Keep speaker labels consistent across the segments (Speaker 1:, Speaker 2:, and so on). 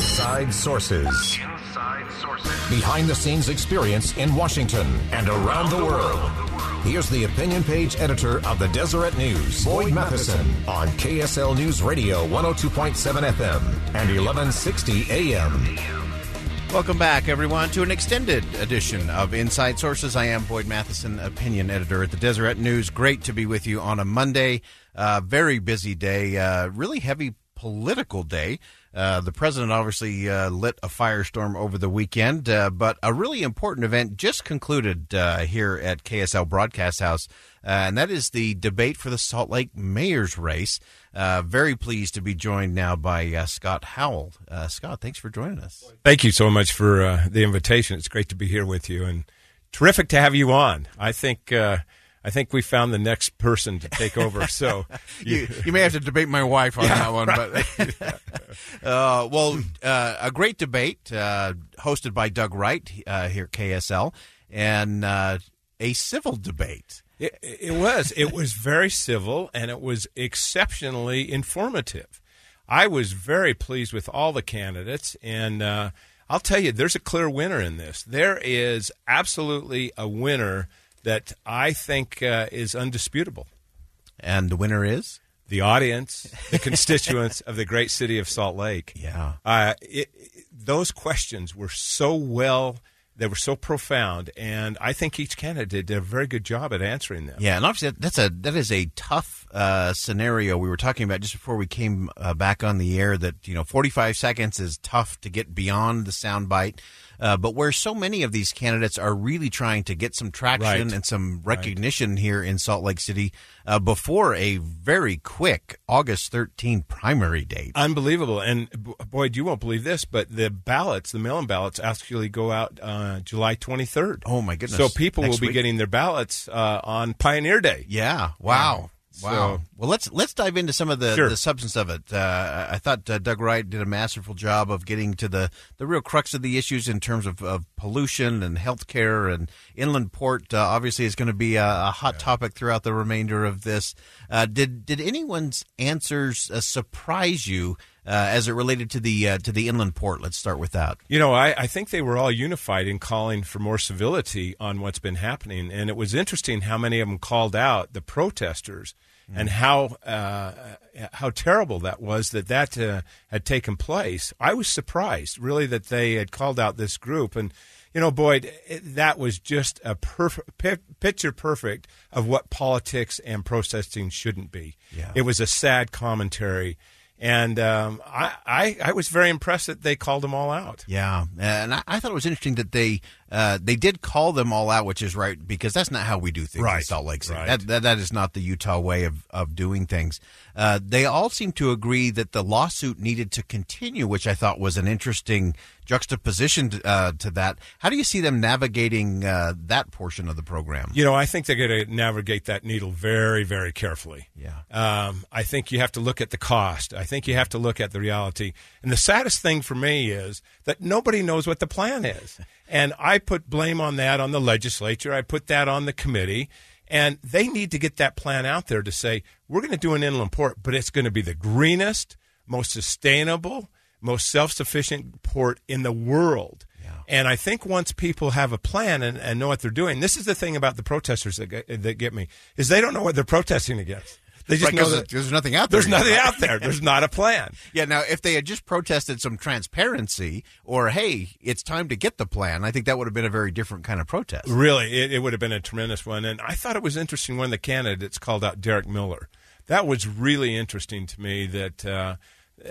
Speaker 1: Inside Sources. Inside Sources. Behind the scenes experience in Washington and around the world. Here's the opinion page editor of the Deseret News, Boyd Matheson, on KSL News Radio 102.7 FM and 1160 AM.
Speaker 2: Welcome back, everyone, to an extended edition of Inside Sources. I am Boyd Matheson, opinion editor at the Deseret News. Great to be with you on a Monday. Uh, very busy day, uh, really heavy political day. Uh, the president obviously uh, lit a firestorm over the weekend, uh, but a really important event just concluded uh, here at KSL Broadcast House, uh, and that is the debate for the Salt Lake mayor's race. Uh, very pleased to be joined now by Scott Howell. Scott, thanks for joining us.
Speaker 3: Thank you so much for the invitation. It's great to be here with you, and terrific to have you on. I think I think we found the next person to take over. So
Speaker 2: you, you may have to debate my wife on yeah, that one, right. but uh, well, uh, a great debate uh, hosted by Doug Wright uh, here at KSL, and uh, a civil debate.
Speaker 3: It, it was. It was very civil, and it was exceptionally informative. I was very pleased with all the candidates, and uh, I'll tell you, there's a clear winner in this. There is absolutely a winner that I think uh, is undisputable.
Speaker 2: And the winner is?
Speaker 3: The audience, the constituents of the great city of Salt Lake.
Speaker 2: Yeah.
Speaker 3: Uh, it, it, those questions were so well they were so profound, and I think each candidate did a very good job at answering them.
Speaker 2: Yeah, and obviously that's a that is a tough uh, scenario. We were talking about just before we came uh, back on the air that you know 45 seconds is tough to get beyond the soundbite. Uh, but where so many of these candidates are really trying to get some traction right. and some recognition right. here in Salt Lake City uh, before a very quick August 13 primary date.
Speaker 3: Unbelievable. And boy, you won't believe this, but the ballots, the mail in ballots, actually go out uh, July 23rd.
Speaker 2: Oh, my goodness.
Speaker 3: So people
Speaker 2: Next
Speaker 3: will be
Speaker 2: week.
Speaker 3: getting their ballots uh, on Pioneer Day.
Speaker 2: Yeah. Wow. Wow. So, well, let's let's dive into some of the, sure. the substance of it. Uh, I thought uh, Doug Wright did a masterful job of getting to the, the real crux of the issues in terms of, of pollution and healthcare and inland port. Uh, obviously, is going to be a, a hot yeah. topic throughout the remainder of this. Uh, did did anyone's answers uh, surprise you? Uh, as it related to the uh, to the inland port. Let's start with that.
Speaker 3: You know, I, I think they were all unified in calling for more civility on what's been happening, and it was interesting how many of them called out the protesters and how uh, how terrible that was that that uh, had taken place. I was surprised, really, that they had called out this group, and you know, Boyd, it, that was just a perfect picture perfect of what politics and protesting shouldn't be.
Speaker 2: Yeah.
Speaker 3: It was a sad commentary and um, I, I, I was very impressed that they called them all out.
Speaker 2: Yeah, and I, I thought it was interesting that they uh, they did call them all out, which is right because that's not how we do things
Speaker 3: right.
Speaker 2: in Salt Lake City.
Speaker 3: Right.
Speaker 2: That, that that is not the Utah way of of doing things. Uh, they all seem to agree that the lawsuit needed to continue, which I thought was an interesting juxtaposition to, uh, to that. How do you see them navigating uh, that portion of the program?
Speaker 3: You know, I think they're going to navigate that needle very, very carefully.
Speaker 2: Yeah.
Speaker 3: Um, I think you have to look at the cost. I think you have to look at the reality. And the saddest thing for me is that nobody knows what the plan is. And I put blame on that on the legislature. I put that on the committee. And they need to get that plan out there to say, we're going to do an inland port, but it's going to be the greenest, most sustainable, most self sufficient port in the world.
Speaker 2: Yeah.
Speaker 3: And I think once people have a plan and, and know what they're doing, this is the thing about the protesters that get, that get me is they don't know what they're protesting against. They just
Speaker 2: Right,
Speaker 3: know that
Speaker 2: there's nothing out there.
Speaker 3: there's nothing out there. There's not a plan.
Speaker 2: Yeah, now if they had just protested some transparency or hey, it's time to get the plan, I think that would have been a very different kind of protest.
Speaker 3: Really, it, it would have been a tremendous one. And I thought it was interesting when the candidates called out Derek Miller. That was really interesting to me that, uh,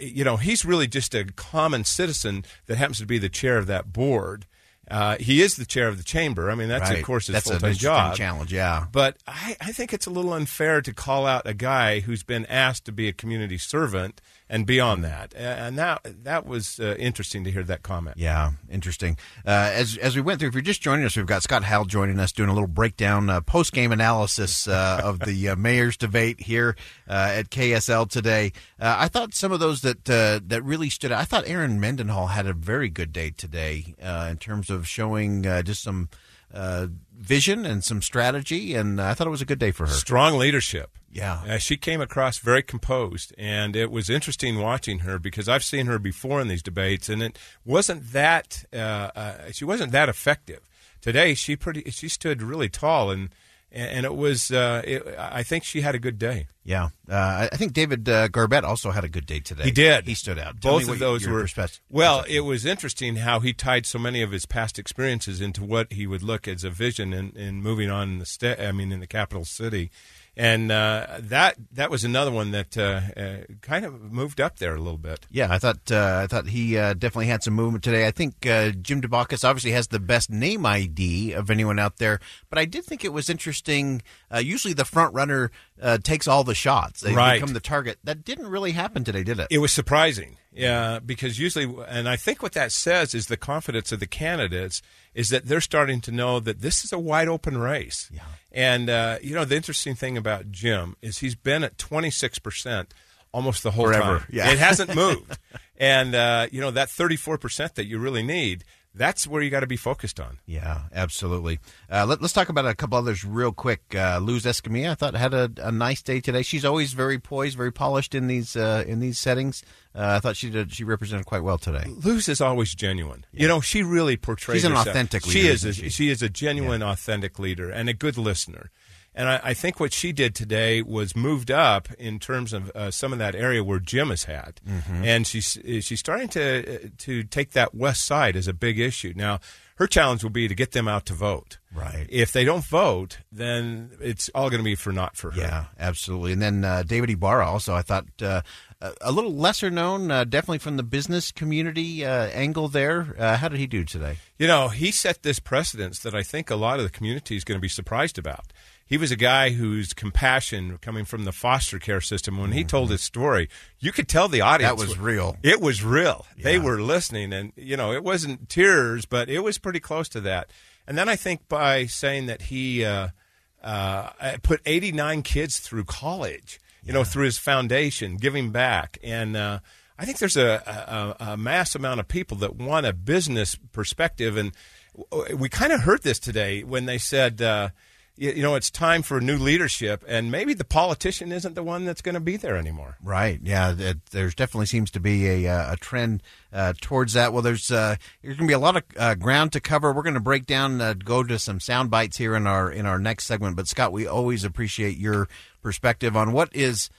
Speaker 3: you know, he's really just a common citizen that happens to be the chair of that board. Uh, he is the chair of the chamber. I mean, that's,
Speaker 2: Right.
Speaker 3: of course, his
Speaker 2: That's
Speaker 3: full time
Speaker 2: interesting
Speaker 3: job.
Speaker 2: challenge, yeah.
Speaker 3: But I, I think it's a little unfair to call out a guy who's been asked to be a community servant and beyond that. And that that was uh, interesting to hear that comment.
Speaker 2: Yeah, interesting. Uh, as as we went through, if you're just joining us, we've got Scott Howell joining us, doing a little breakdown, uh, post game analysis uh, of the uh, mayor's debate here uh, at KSL today. I thought some of those that that really stood out. I thought Erin Mendenhall had a very good day today in terms of showing just some uh, vision and some strategy, and I thought it was a good day for her.
Speaker 3: Strong leadership.
Speaker 2: Yeah.
Speaker 3: Uh, she came across very composed, and it was interesting watching her because I've seen her before in these debates, and it wasn't that uh, uh, she wasn't that effective. Today, she pretty she stood really tall, and and it was uh, it, I think she had a good day.
Speaker 2: Yeah, uh, I think David uh, Garbett also had a good day today.
Speaker 3: He did.
Speaker 2: He stood out. Tell
Speaker 3: Both of those were
Speaker 2: perspective-
Speaker 3: well. It was interesting how he tied so many of his past experiences into what he would look as a vision in, in moving on in the sta- I mean, in the capital city, and uh, that that was another one that uh, uh, kind of moved up there a little bit.
Speaker 2: Yeah, I thought uh, I thought he uh, definitely had some movement today. I think uh, Jim Dabakis obviously has the best name ID of anyone out there, but I did think it was interesting. Usually, the front runner uh, takes all the shots; they
Speaker 3: Right.
Speaker 2: become the target. That didn't really happen today, did it?
Speaker 3: It was surprising, yeah, because usually, and I think what that says is the confidence of the candidates is that they're starting to know that this is a wide open race. Yeah. And uh, you know, the interesting thing about Jim is he's been at twenty six percent almost the whole
Speaker 2: Forever,
Speaker 3: time.
Speaker 2: yeah.
Speaker 3: It hasn't moved, and uh, you know that thirty four percent that you really need. That's where you got to be focused on.
Speaker 2: Yeah, absolutely. Uh, let, us talk about a couple others real quick. Uh, Luz Escamilla, I thought had a, a nice day today. She's always very poised, very polished in these uh, in these settings. Uh, I thought she did she represented quite well today.
Speaker 3: Luz is always genuine. You know, she really portrays.
Speaker 2: She's an
Speaker 3: herself.
Speaker 2: authentic
Speaker 3: She is. A, she?
Speaker 2: she?
Speaker 3: is a genuine, authentic leader and a good listener. And I, I think what she did today was moved up in terms of uh, some of that area where Jim has had,
Speaker 2: Mm-hmm.
Speaker 3: and she's she's starting to uh, to take that west side as a big issue. Now, her challenge will be to get them out to vote.
Speaker 2: Right.
Speaker 3: If they don't vote, then it's all going to be for not for her.
Speaker 2: Yeah, absolutely. And then uh, David Ibarra also, I thought uh, a- a little lesser known, uh, definitely from the business community uh, angle there. Uh, how did he do today?
Speaker 3: You know, he set this precedence that I think a lot of the community is going to be surprised about. He was a guy whose compassion coming from the foster care system, when he told his story, you could tell the audience
Speaker 2: That was real.
Speaker 3: It was real. They were listening, and, you know, it wasn't tears, but it was pretty close to that. And then I think by saying that he uh, uh, put 89 kids through college, you know, through his foundation, giving back. And uh, I think there's a, a, a mass amount of people that want a business perspective. And we kind of heard this today when they said, uh, you, you know, it's time for new leadership. And maybe the politician isn't the one that's going to be there anymore.
Speaker 2: Right. Yeah. There's definitely seems to be a, uh, a trend uh, towards that. Well, there's uh, there's going to be a lot of uh, ground to cover. We're going to break down, uh, go to some sound bites here in our in our next segment. But Scott, we always appreciate your perspective on what is.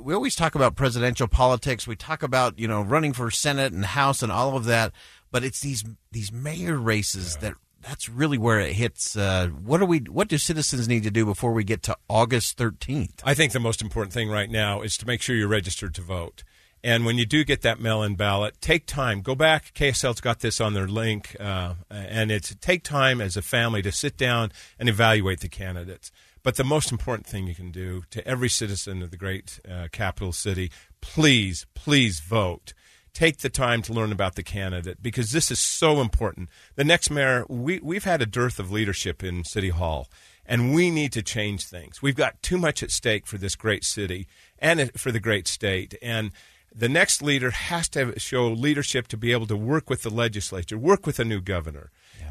Speaker 2: We always talk about presidential politics. We talk about you know running for Senate and House and all of that. But it's these these mayor races that that's really where it hits. Uh, what do we? What do citizens need to do before we get to August thirteenth?
Speaker 3: I think the most important thing right now is to make sure you're registered to vote. And when you do get that mail-in ballot, take time. Go back. KSL's got this on their link, uh, and it's take time as a family to sit down and evaluate the candidates. But the most important thing you can do to every citizen of the great uh, capital city, please, please vote. Take the time to learn about the candidate because this is so important. The next mayor, we, we've had a dearth of leadership in City Hall and we need to change things. We've got too much at stake for this great city and for the great state. And the next leader has to show leadership to be able to work with the legislature, work with a new governor,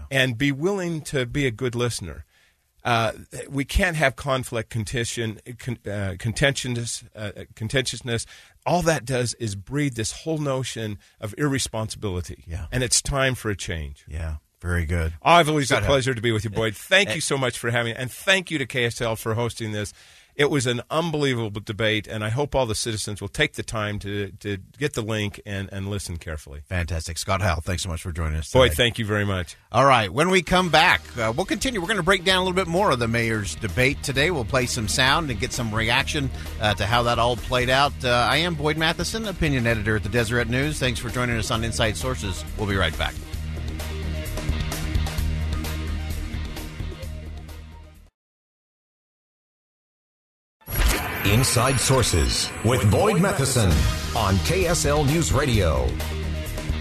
Speaker 3: and be willing to be a good listener. Uh, we can't have conflict, contention, con, uh, contentiousness, uh, contentiousness. All that does is breed this whole notion of irresponsibility.
Speaker 2: Yeah.
Speaker 3: And it's time for a change.
Speaker 2: Yeah, very good.
Speaker 3: Always a pleasure to be with you, Boyd. Thank you so much for having it, and thank you to KSL for hosting this. It was an unbelievable debate, and I hope all the citizens will take the time to, to get the link and, and listen carefully.
Speaker 2: Fantastic. Scott Howell, thanks so much for joining us.
Speaker 3: Boy,
Speaker 2: today.
Speaker 3: thank you very much.
Speaker 2: All right, when we come back, uh, we'll continue. We're going to break down a little bit more of the mayor's debate today. We'll play some sound and get some reaction uh, to how that all played out. Uh, I am Boyd Matheson, opinion editor at the Deseret News. Thanks for joining us on Inside Sources. We'll be right back.
Speaker 1: Inside Sources with Boyd Matheson on KSL News Radio.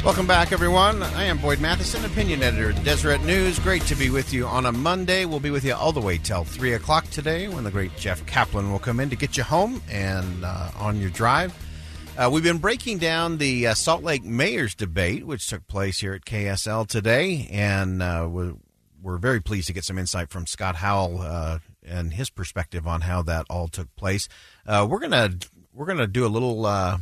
Speaker 2: Welcome back, everyone. I am Boyd Matheson, opinion editor at Deseret News. Great to be with you on a Monday. We'll be with you all the way till 3 o'clock today when the great Jeff Caplan will come in to get you home and uh, on your drive. Uh, we've been breaking down the uh, Salt Lake Mayor's debate, which took place here at KSL today, and uh, we're, we're very pleased to get some insight from Scott Howell uh, and his perspective on how that all took place. Uh, we're gonna we're gonna do a little uh,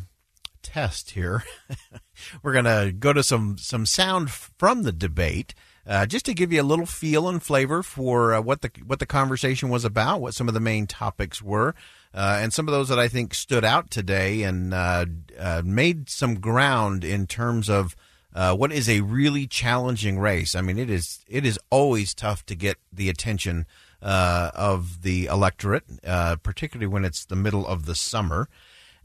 Speaker 2: test here. we're gonna go to some some sound from the debate. Uh, just to give you a little feel and flavor for uh, what the what the conversation was about, what some of the main topics were, uh, and some of those that I think stood out today and uh, made some ground in terms of uh, what is a really challenging race. I mean, it is it is always tough to get the attention uh, of the electorate, uh, particularly when it's the middle of the summer.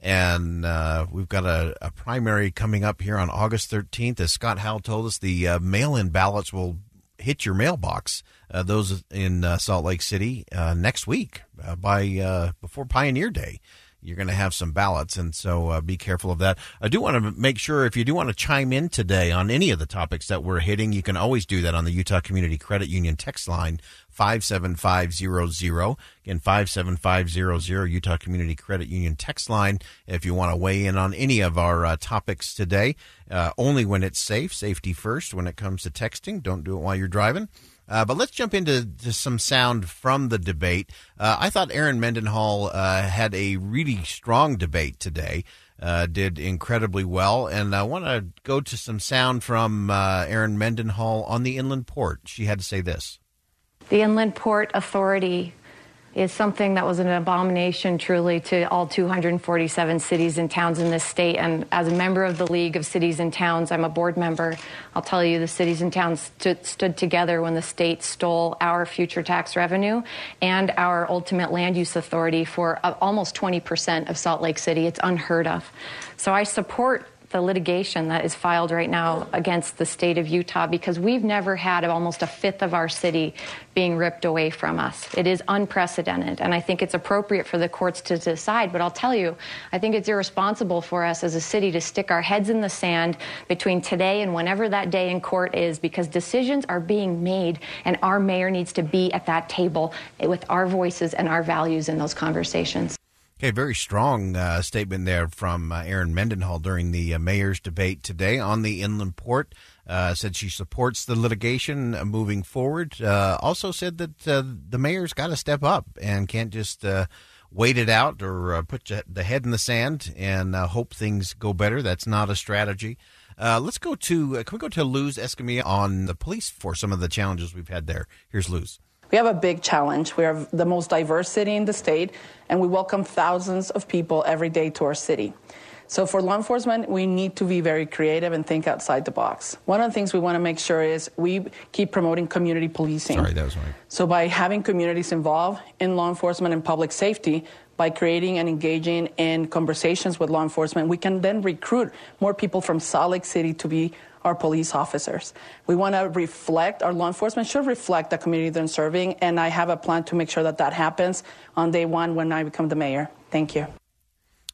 Speaker 2: And uh, we've got a, a, primary coming up here on August 13th. As Scott Howell told us, the uh, mail in ballots will hit your mailbox, uh, those in uh, Salt Lake City, next week by before Pioneer Day you're going to have some ballots, and so uh, be careful of that. I do want to make sure if you do want to chime in today on any of the topics that we're hitting, you can always do that on the Utah Community Credit Union text line 57500. Again, 57500, Utah Community Credit Union text line. If you want to weigh in on any of our uh, topics today, uh, only when it's safe, safety first when it comes to texting. Don't do it while you're driving. Uh, but let's jump into some sound from the debate. Uh, I thought Erin Mendenhall uh, had a really strong debate today. Uh, did incredibly well, and I want to go to some sound from uh, Erin Mendenhall on the inland port. She had to say this:
Speaker 4: The Inland Port Authority is something that was an abomination truly to all 247 cities and towns in this state. And as a member of the League of Cities and Towns, I'm a board member. I'll tell you, the cities and towns stood, stood together when the state stole our future tax revenue and our ultimate land use authority for uh, almost 20% of Salt Lake City. It's unheard of. So I support the litigation that is filed right now against the state of Utah because we've never had almost a fifth of our city being ripped away from us. It is unprecedented, and I think it's appropriate for the courts to decide. But I'll tell you, I think it's irresponsible for us as a city to stick our heads in the sand between today and whenever that day in court is because decisions are being made, and our mayor needs to be at that table with our voices and our values in those conversations.
Speaker 2: Okay, very strong uh, statement there from uh, Erin Mendenhall during the uh, mayor's debate today on the inland port. Uh, said she supports the litigation uh, moving forward. Uh, also said that the mayor's got to step up and can't just wait it out or put the head in the sand and hope things go better. That's not a strategy. let's go to can we go to Luz Escamilla on the police for some of the challenges we've had there. Here's Luz.
Speaker 5: We have a big challenge. We are the most diverse city in the state, and we welcome thousands of people every day to our city. So, for law enforcement, we need to be very creative and think outside the box. One of the things we want to make sure is we keep promoting community policing.
Speaker 2: Sorry, that was right.
Speaker 5: So, by having communities involved in law enforcement and public safety, by creating and engaging in conversations with law enforcement, we can then recruit more people from Salt Lake City to be our police officers. We want to reflect, our law enforcement should reflect the community they're serving, and I have a plan to make sure that that happens on day one when I become the mayor. Thank you.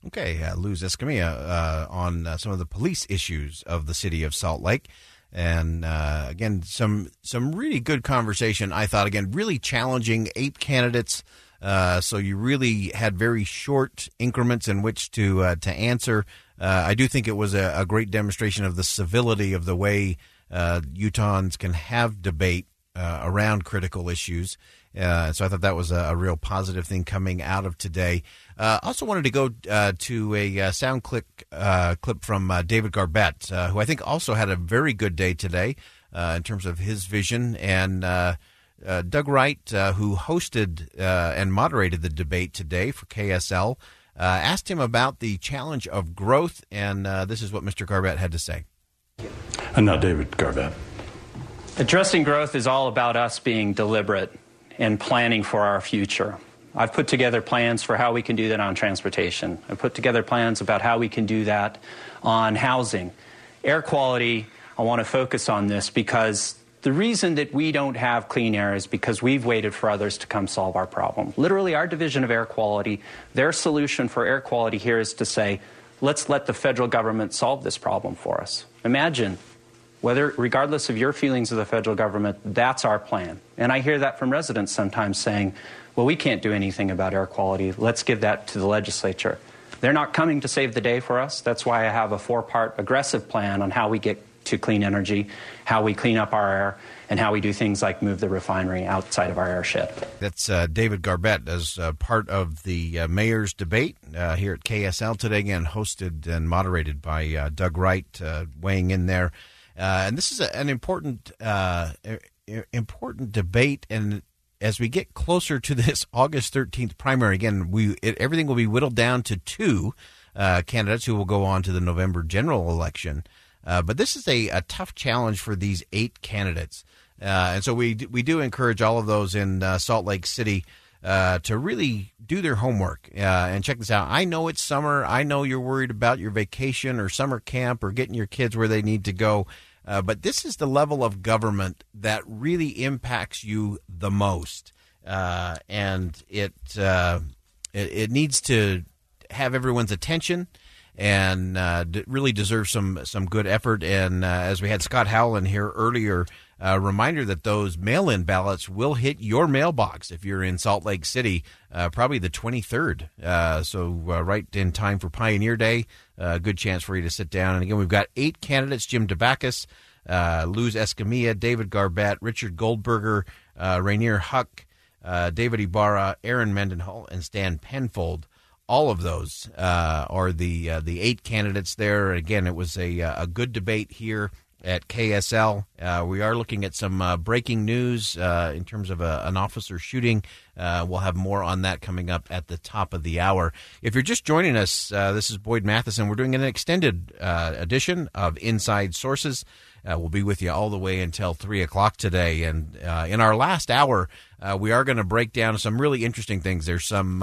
Speaker 2: Okay, uh, Luz Escamilla uh, on uh, some of the police issues of the city of Salt Lake. And uh, again, some some really good conversation. I thought again, really challenging eight candidates. Uh, so you really had very short increments in which to uh, to answer. Uh, I do think it was a, a, great demonstration of the civility of the way uh, Utahns can have debate uh, around critical issues. So I thought that was a, a, real positive thing coming out of today. I also wanted to go to a sound clip clip from David Garbett, who I think also had a very good day today in terms of his vision and Uh, Doug Wright, uh, who hosted uh, and moderated the debate today for KSL, uh, asked him about the challenge of growth, and uh, this is what Mr. Garbett had to say.
Speaker 6: And now, David Garbett.
Speaker 7: Addressing growth is all about us being deliberate and planning for our future. I've put together plans for how we can do that on transportation. I've put together plans about how we can do that on housing. Air quality, I want to focus on this because the reason that we don't have clean air is because we've waited for others to come solve our problem. Literally, our division of air quality, their solution for air quality here is to say, let's let the federal government solve this problem for us. Imagine whether regardless of your feelings of the federal government that's our plan and i hear that from residents sometimes saying well we can't do anything about air quality let's give that to the legislature they're not coming to save the day for us that's why i have a four part aggressive plan on how we get to clean energy how we clean up our air and how we do things like move the refinery outside of our airshed.
Speaker 2: That's uh, David Garbett as uh, part of the uh, mayor's debate uh, here at KSL today, again hosted and moderated by uh, Doug Wright, uh, weighing in there. and this is a, an important important debate, and as we get closer to this August 13th primary, again, we it, everything will be whittled down to two candidates who will go on to the November general election. Uh, but this is a, a, tough challenge for these eight candidates. Uh, and so we, we do encourage all of those in uh, Salt Lake City uh, to really do their homework uh, and check this out. I know it's summer. I know you're worried about your vacation or summer camp or getting your kids where they need to go. but this is the level of government that really impacts you the most. and it, it, it needs to have everyone's attention and uh, d- really deserves some some good effort. And uh, as we had Scott Howell here earlier, a reminder that those mail-in ballots will hit your mailbox if you're in Salt Lake City, uh, probably the 23rd. Uh, so uh, right in time for Pioneer Day, a good chance for you to sit down. And again, we've got eight candidates: Jim Dabakis, uh, Luz Escamilla, David Garbett, Richard Goldberger, Rainer Huck. David Ibarra, Erin Mendenhall, and Stan Penfold all of those uh, are the uh, the eight candidates there. Again, it was a uh, a good debate here at KSL. Uh, we are looking at some uh, breaking news uh, in terms of a, an officer shooting. we'll have more on that coming up at the top of the hour. If you're just joining us, this is Boyd Matheson. We're doing an extended edition of Inside Sources. we'll be with you all the way until three o'clock today. And in our last hour, we are going to break down some really interesting things. There's some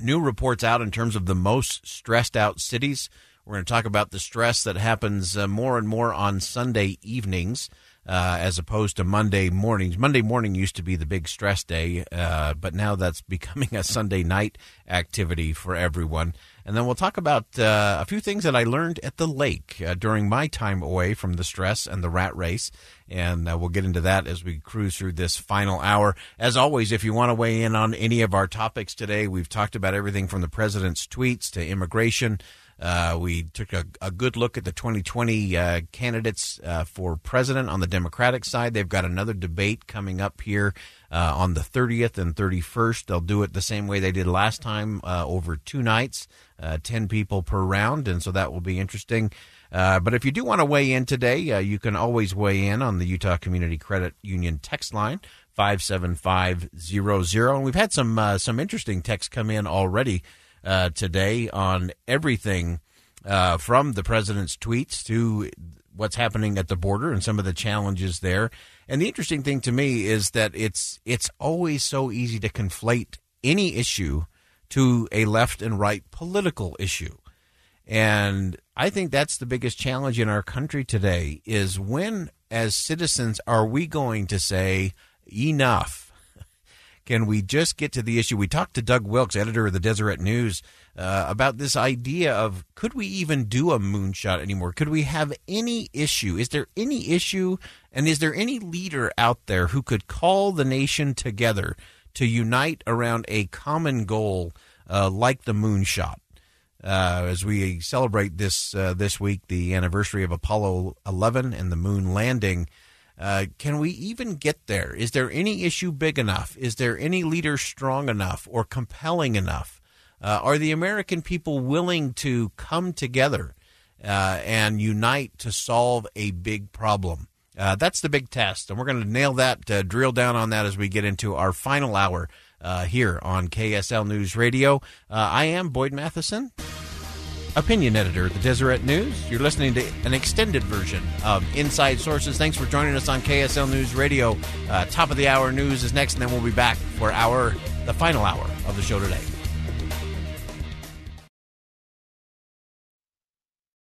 Speaker 2: new reports out in terms of the most stressed out cities. We're going to talk about the stress that happens uh, more and more on Sunday evenings uh, as opposed to Monday mornings. Monday morning used to be the big stress day, uh, but now that's becoming a Sunday night activity for everyone. And then we'll talk about uh, a few things that I learned at the lake uh, during my time away from the stress and the rat race. And uh, we'll get into that as we cruise through this final hour. As always, if you want to weigh in on any of our topics today, we've talked about everything from the president's tweets to immigration. Uh, we took a, a, good look at the 2020 uh, candidates uh, for president on the Democratic side. They've got another debate coming up here uh, on the 30th and 31st. They'll do it the same way they did last time uh, over two nights, uh, 10 people per round, and so that will be interesting. but if you do want to weigh in today, you can always weigh in on the Utah Community Credit Union text line. 57500 and we've had some some interesting texts come in already uh, today on everything uh, from the president's tweets to what's happening at the border and some of the challenges there. And the interesting thing to me is that it's it's always so easy to conflate any issue to a left and right political issue. And I think that's the biggest challenge in our country today is when as citizens are we going to say enough? Can we just get to the issue? We talked to Doug Wilks, editor of the Deseret News, uh, about this idea of could we even do a moonshot anymore? Could we have any issue? Is there any issue? And is there any leader out there who could call the nation together to unite around a common goal uh, like the moonshot? Uh, as we celebrate this uh, this week, the anniversary of Apollo 11 and the moon landing. Uh, can we even get there? Is there any issue big enough? Is there any leader strong enough or compelling enough? Uh, are the American people willing to come together uh, and unite to solve a big problem? Uh, that's the big test, and we're going to nail that, uh, drill down on that as we get into our final hour here on KSL News Radio. I am Boyd Matheson, opinion editor at the Deseret News. You're listening to an extended version of Inside Sources. Thanks for joining us on KSL News Radio. Uh, top of the hour news is next, and then we'll be back for our the final hour of the show today.